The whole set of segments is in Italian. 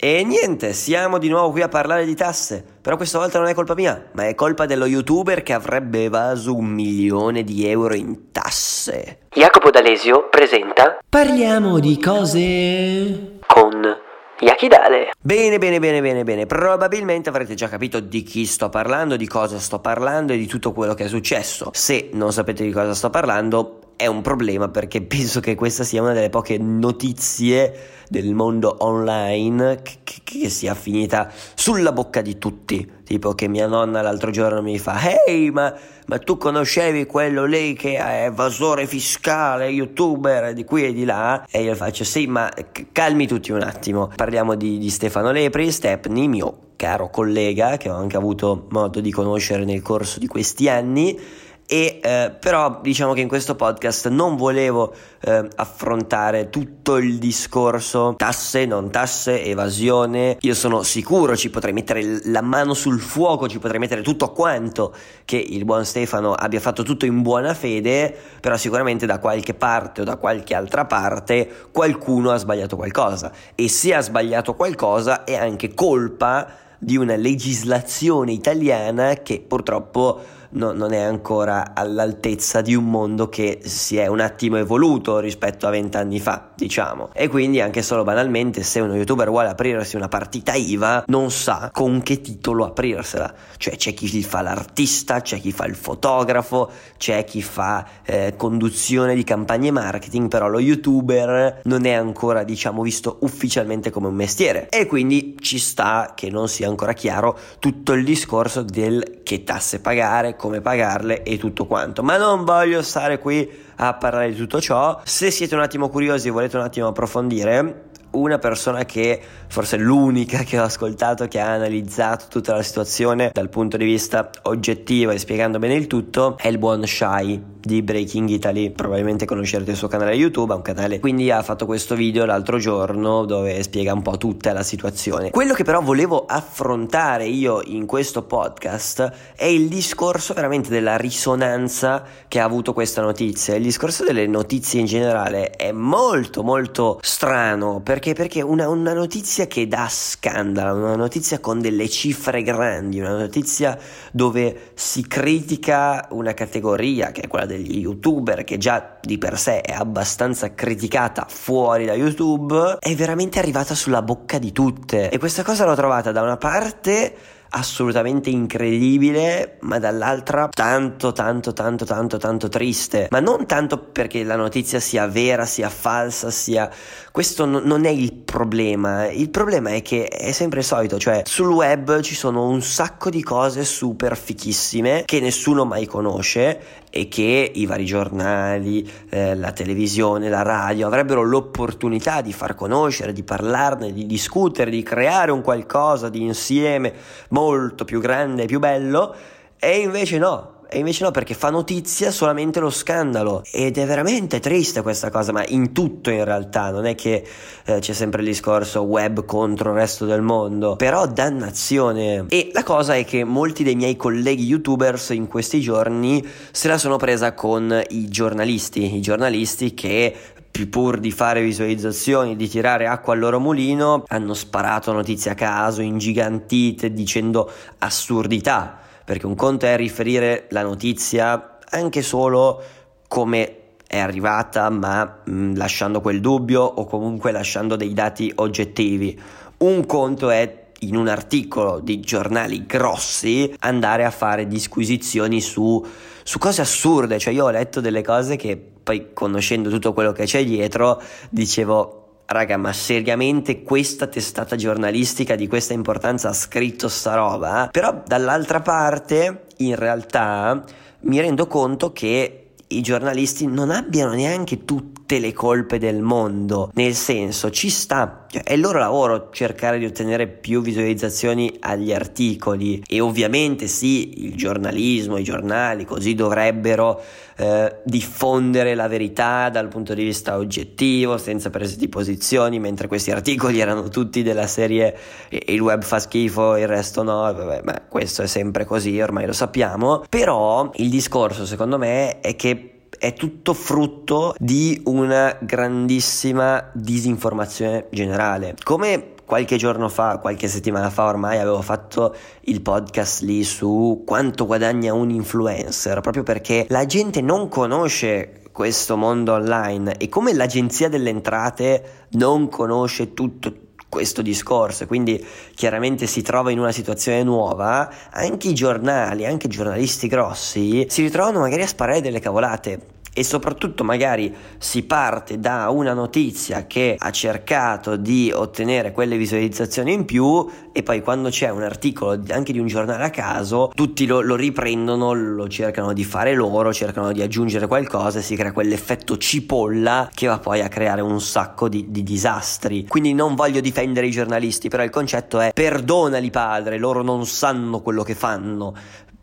E niente, siamo di nuovo qui a parlare di tasse. Però questa volta non è colpa mia, ma è colpa dello youtuber che avrebbe evaso un milione di euro in tasse. Jacopo D'Alesio presenta Parliamo di cose... con Yakidale. Bene, bene, bene, bene, bene. Probabilmente avrete già capito di chi sto parlando, di cosa sto parlando e di tutto quello che è successo. Se non sapete di cosa sto parlando, è un problema perché penso che questa sia una delle poche notizie del mondo online che, che, sia finita sulla bocca di tutti. Tipo che mia nonna l'altro giorno mi fa: Ehi, ma, ma tu conoscevi quello lì che è evasore fiscale, youtuber di qui e di là? E io faccio: Sì, ma calmi tutti un attimo. Parliamo di, di Stefano Lepri, Stepney, mio caro collega che ho anche avuto modo di conoscere nel corso di questi anni e eh, però diciamo che in questo podcast non volevo eh, affrontare tutto il discorso tasse, non tasse, evasione. Io sono sicuro ci potrei mettere la mano sul fuoco, ci potrei mettere tutto quanto che il buon Stefano abbia fatto tutto in buona fede, però sicuramente da qualche parte o da qualche altra parte qualcuno ha sbagliato qualcosa e se ha sbagliato qualcosa è anche colpa di una legislazione italiana che purtroppo no, non è ancora all'altezza di un mondo che si è un attimo evoluto rispetto a vent'anni fa, diciamo. E quindi anche solo banalmente se uno youtuber vuole aprirsi una partita IVA non sa con che titolo aprirsela. Cioè c'è chi fa l'artista, c'è chi fa il fotografo, c'è chi fa eh, conduzione di campagne marketing, però lo youtuber non è ancora diciamo visto ufficialmente come un mestiere. E quindi ci sta che non sia ancora chiaro tutto il discorso del che tasse pagare, come pagarle e tutto quanto. Ma non voglio stare qui a parlare di tutto ciò. Se siete un attimo curiosi e volete un attimo approfondire, una persona che forse è l'unica che ho ascoltato che ha analizzato tutta la situazione dal punto di vista oggettivo e spiegando bene il tutto è il buon Shai di Breaking Italy. Probabilmente conoscerete il suo canale YouTube ha un canale. Quindi ha fatto questo video l'altro giorno dove spiega un po' tutta la situazione. Quello che però volevo affrontare io in questo podcast è il discorso veramente della risonanza che ha avuto questa notizia. Il discorso delle notizie in generale è molto molto strano perché perché? Perché una, una notizia che dà scandalo, una notizia con delle cifre grandi, una notizia dove si critica una categoria che è quella degli youtuber, che già di per sé è abbastanza criticata fuori da YouTube, è veramente arrivata sulla bocca di tutte. E questa cosa l'ho trovata da una parte assolutamente incredibile, ma dall'altra tanto, tanto, tanto, tanto, tanto triste. Ma non tanto perché la notizia sia vera, sia falsa, sia... Questo no, non è il problema. Il problema è che è sempre il solito, cioè sul web ci sono un sacco di cose super fichissime che nessuno mai conosce e che i vari giornali, eh, la televisione, la radio avrebbero l'opportunità di far conoscere, di parlarne, di discutere, di creare un qualcosa di insieme molto più grande e più bello e invece no, e invece no, perché fa notizia solamente lo scandalo. Ed è veramente triste questa cosa, ma in tutto in realtà. Non è che eh, c'è sempre il discorso web contro il resto del mondo. Però dannazione. E la cosa è che molti dei miei colleghi youtubers in questi giorni se la sono presa con i giornalisti. I giornalisti che pur di fare visualizzazioni, di tirare acqua al loro mulino, hanno sparato notizie a caso, ingigantite, dicendo assurdità perché un conto è riferire la notizia anche solo come è arrivata, ma mh, mm, lasciando quel dubbio o comunque lasciando dei dati oggettivi. Un conto è in un articolo di giornali grossi andare a fare disquisizioni su, su cose assurde, cioè io ho letto delle cose che poi conoscendo tutto quello che c'è dietro dicevo raga, ma seriamente questa testata giornalistica di questa importanza ha scritto sta roba? Però dall'altra parte, in realtà, mi rendo conto che i giornalisti non abbiano neanche tutte le colpe del mondo, nel senso ci sta, è il loro lavoro cercare di ottenere più visualizzazioni agli articoli. E ovviamente sì, il giornalismo, i giornali così dovrebbero eh, diffondere la verità dal punto di vista oggettivo, senza prese di posizioni, mentre questi articoli erano tutti della serie il web fa schifo, il resto no, vabbè, ma questo è sempre così, ormai lo sappiamo, però il discorso secondo me è che è tutto frutto di una grandissima disinformazione generale. Come qualche giorno fa, qualche settimana fa ormai avevo fatto il podcast lì su quanto guadagna un influencer, proprio perché la gente non conosce questo mondo online e come l'agenzia delle entrate non conosce tutto questo discorso, quindi chiaramente si trova in una situazione nuova, anche i giornali, anche i giornalisti grossi si ritrovano magari a sparare delle cavolate e soprattutto magari si parte da una notizia che ha cercato di ottenere quelle visualizzazioni in più e poi quando c'è un articolo anche di un giornale a caso tutti lo, lo riprendono, lo cercano di fare loro, cercano di aggiungere qualcosa e si crea quell'effetto cipolla che va poi a creare un sacco di, di disastri. Quindi non voglio difendere i giornalisti, però il concetto è perdonali padre, loro non sanno quello che fanno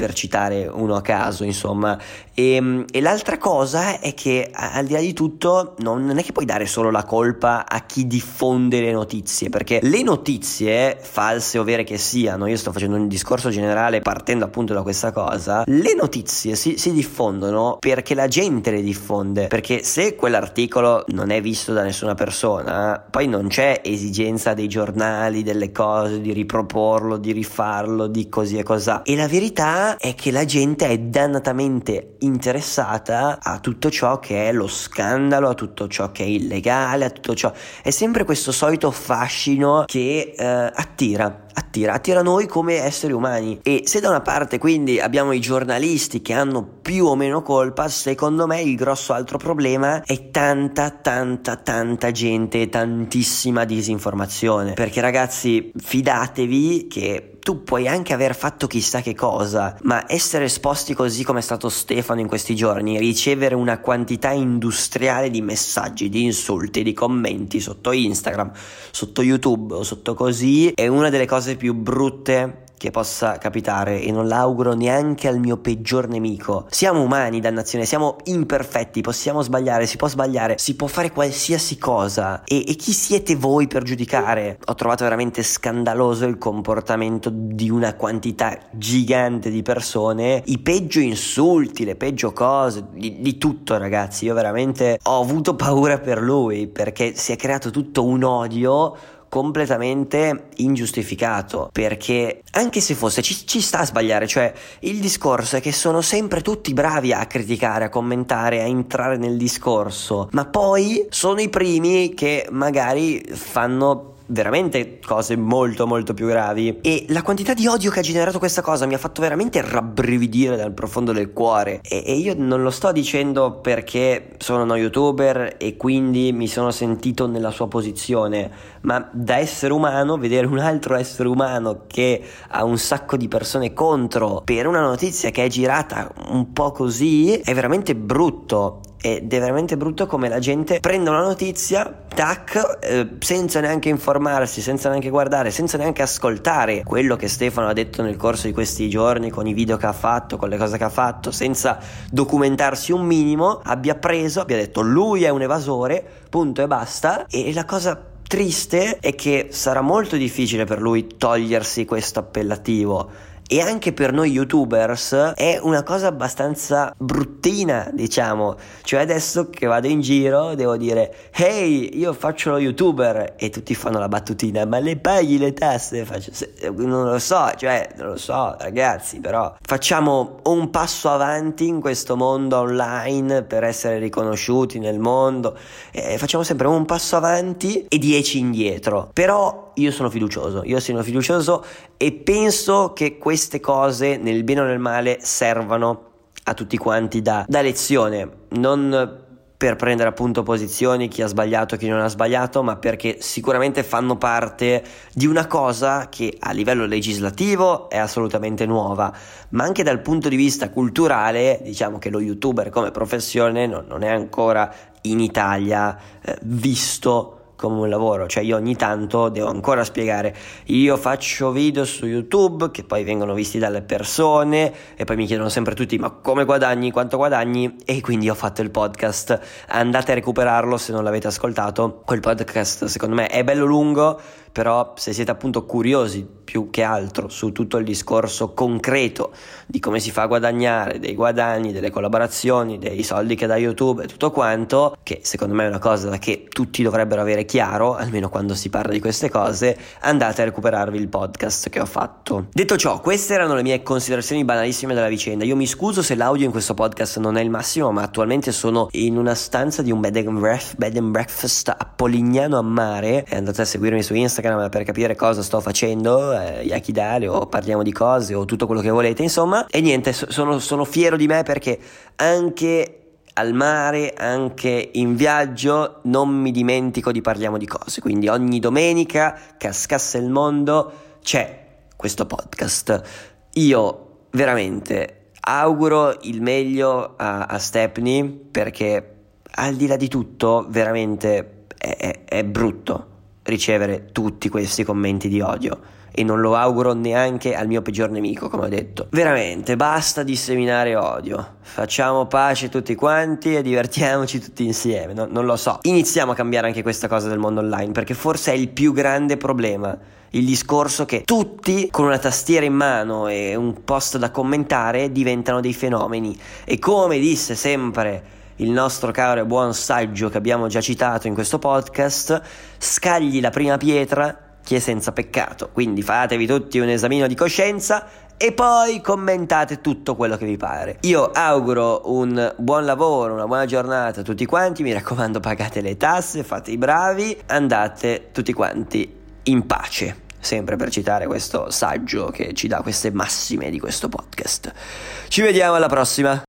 per citare uno a caso, insomma. E, ehm, e, l'altra cosa è che al di là di tutto non, non, è che puoi dare solo la colpa a chi diffonde le notizie, perché le notizie, false o vere che siano, io sto facendo un discorso generale partendo appunto da questa cosa, le notizie si, si diffondono perché la gente le diffonde, perché se quell'articolo non è visto da nessuna persona, poi non c'è esigenza dei giornali, delle cose, di riproporlo, di rifarlo, di così e cos'ha. E la verità è che la gente è dannatamente interessata a tutto ciò che è lo scandalo, a tutto ciò che è illegale, a tutto ciò. È sempre questo solito fascino che eh, attira, attira, attira noi come esseri umani. E se da una parte quindi abbiamo i giornalisti che hanno più o meno colpa, secondo me il grosso altro problema è tanta, tanta, tanta gente e tantissima disinformazione. Perché ragazzi, fidatevi che tu puoi anche aver fatto chissà che cosa, ma essere esposti così come è stato Stefano in questi giorni, ricevere una quantità industriale di messaggi, di insulti, di commenti sotto Instagram, sotto YouTube o sotto così, è una delle cose più brutte che possa capitare e non l'auguro neanche al mio peggior nemico. Siamo umani, dannazione, siamo imperfetti, possiamo sbagliare, si può sbagliare, si può fare qualsiasi cosa. E, e chi siete voi per giudicare? Ho trovato veramente scandaloso il comportamento di una quantità gigante di persone, i peggio insulti, le peggio cose, di, di tutto ragazzi. Io veramente ho avuto paura per lui perché si è creato tutto un odio completamente ingiustificato perché anche se fosse ci, ci, sta a sbagliare cioè il discorso è che sono sempre tutti bravi a criticare a commentare a entrare nel discorso ma poi sono i primi che magari fanno veramente cose molto molto più gravi. E la quantità di odio che ha generato questa cosa mi ha fatto veramente rabbrividire dal profondo del cuore. E, e io non lo sto dicendo perché sono uno youtuber e quindi mi sono sentito nella sua posizione ma da essere umano vedere un altro essere umano che ha un sacco di persone contro per una notizia che è girata un po' così è veramente brutto ed è veramente brutto come la gente prende una notizia, tac, eh, senza neanche informarsi, senza neanche guardare, senza neanche ascoltare quello che Stefano ha detto nel corso di questi giorni, con i video che ha fatto, con le cose che ha fatto, senza documentarsi un minimo, abbia preso, abbia detto lui è un evasore, punto e basta. E la cosa triste è che sarà molto difficile per lui togliersi questo appellativo e anche per noi youtubers è una cosa abbastanza bruttina, diciamo. Cioè adesso che vado in giro devo dire "Hey, io faccio lo youtuber" e tutti fanno la battutina "Ma le paghi le tasse?" Faccio non lo so, cioè non lo so, ragazzi, però facciamo un passo avanti in questo mondo online per essere riconosciuti nel mondo. E facciamo sempre un passo avanti e dieci indietro. Però io sono fiducioso, io sono fiducioso e penso che queste cose nel bene o nel male servano a tutti quanti da, da lezione, non per prendere appunto posizioni, chi ha sbagliato, chi non ha sbagliato, ma perché sicuramente fanno parte di una cosa che a livello legislativo è assolutamente nuova, ma anche dal punto di vista culturale, diciamo che lo youtuber come professione non, non è ancora in Italia eh, visto come un lavoro, cioè io ogni tanto devo ancora spiegare, io faccio video su YouTube che poi vengono visti dalle persone e poi mi chiedono sempre tutti ma come guadagni, quanto guadagni? E quindi ho fatto il podcast, andate a recuperarlo se non l'avete ascoltato, quel podcast secondo me è bello lungo, però se siete appunto curiosi più che altro su tutto il discorso concreto di come si fa a guadagnare, dei guadagni, delle collaborazioni, dei soldi che da YouTube e tutto quanto, che secondo me è una cosa che tutti dovrebbero avere chiaro, almeno quando si parla di queste cose, andate a recuperarvi il podcast che ho fatto. Detto ciò, queste erano le mie considerazioni banalissime della vicenda. Io mi scuso se l'audio in questo podcast non è il massimo, ma attualmente sono in una stanza di un bed and, breath, bed and breakfast a Polignano a mare. Andate a seguirmi su Instagram per capire cosa sto facendo, eh, Yakidale, o parliamo di cose, o tutto quello che volete, insomma. E niente, sono, sono fiero di me perché anche al mare, anche in viaggio, non mi dimentico di parliamo di cose. Quindi ogni domenica, cascasse il mondo, c'è questo podcast. Io veramente auguro il meglio a, a Stepney perché al di là di tutto, veramente è, è, è brutto ricevere tutti questi commenti di odio e non lo auguro neanche al mio peggior nemico, come ho detto. Veramente, basta disseminare odio. Facciamo pace tutti quanti e divertiamoci tutti insieme. No, non lo so. Iniziamo a cambiare anche questa cosa del mondo online, perché forse è il più grande problema. Il discorso che tutti con una tastiera in mano e un post da commentare diventano dei fenomeni. E come disse sempre il nostro caro e buon saggio che abbiamo già citato in questo podcast, scagli la prima pietra chi è senza peccato. Quindi fatevi tutti un esamino di coscienza e poi commentate tutto quello che vi pare. Io auguro un buon lavoro, una buona giornata a tutti quanti, mi raccomando pagate le tasse, fate i bravi, andate tutti quanti in pace. Sempre per citare questo saggio che ci dà queste massime di questo podcast. Ci vediamo alla prossima.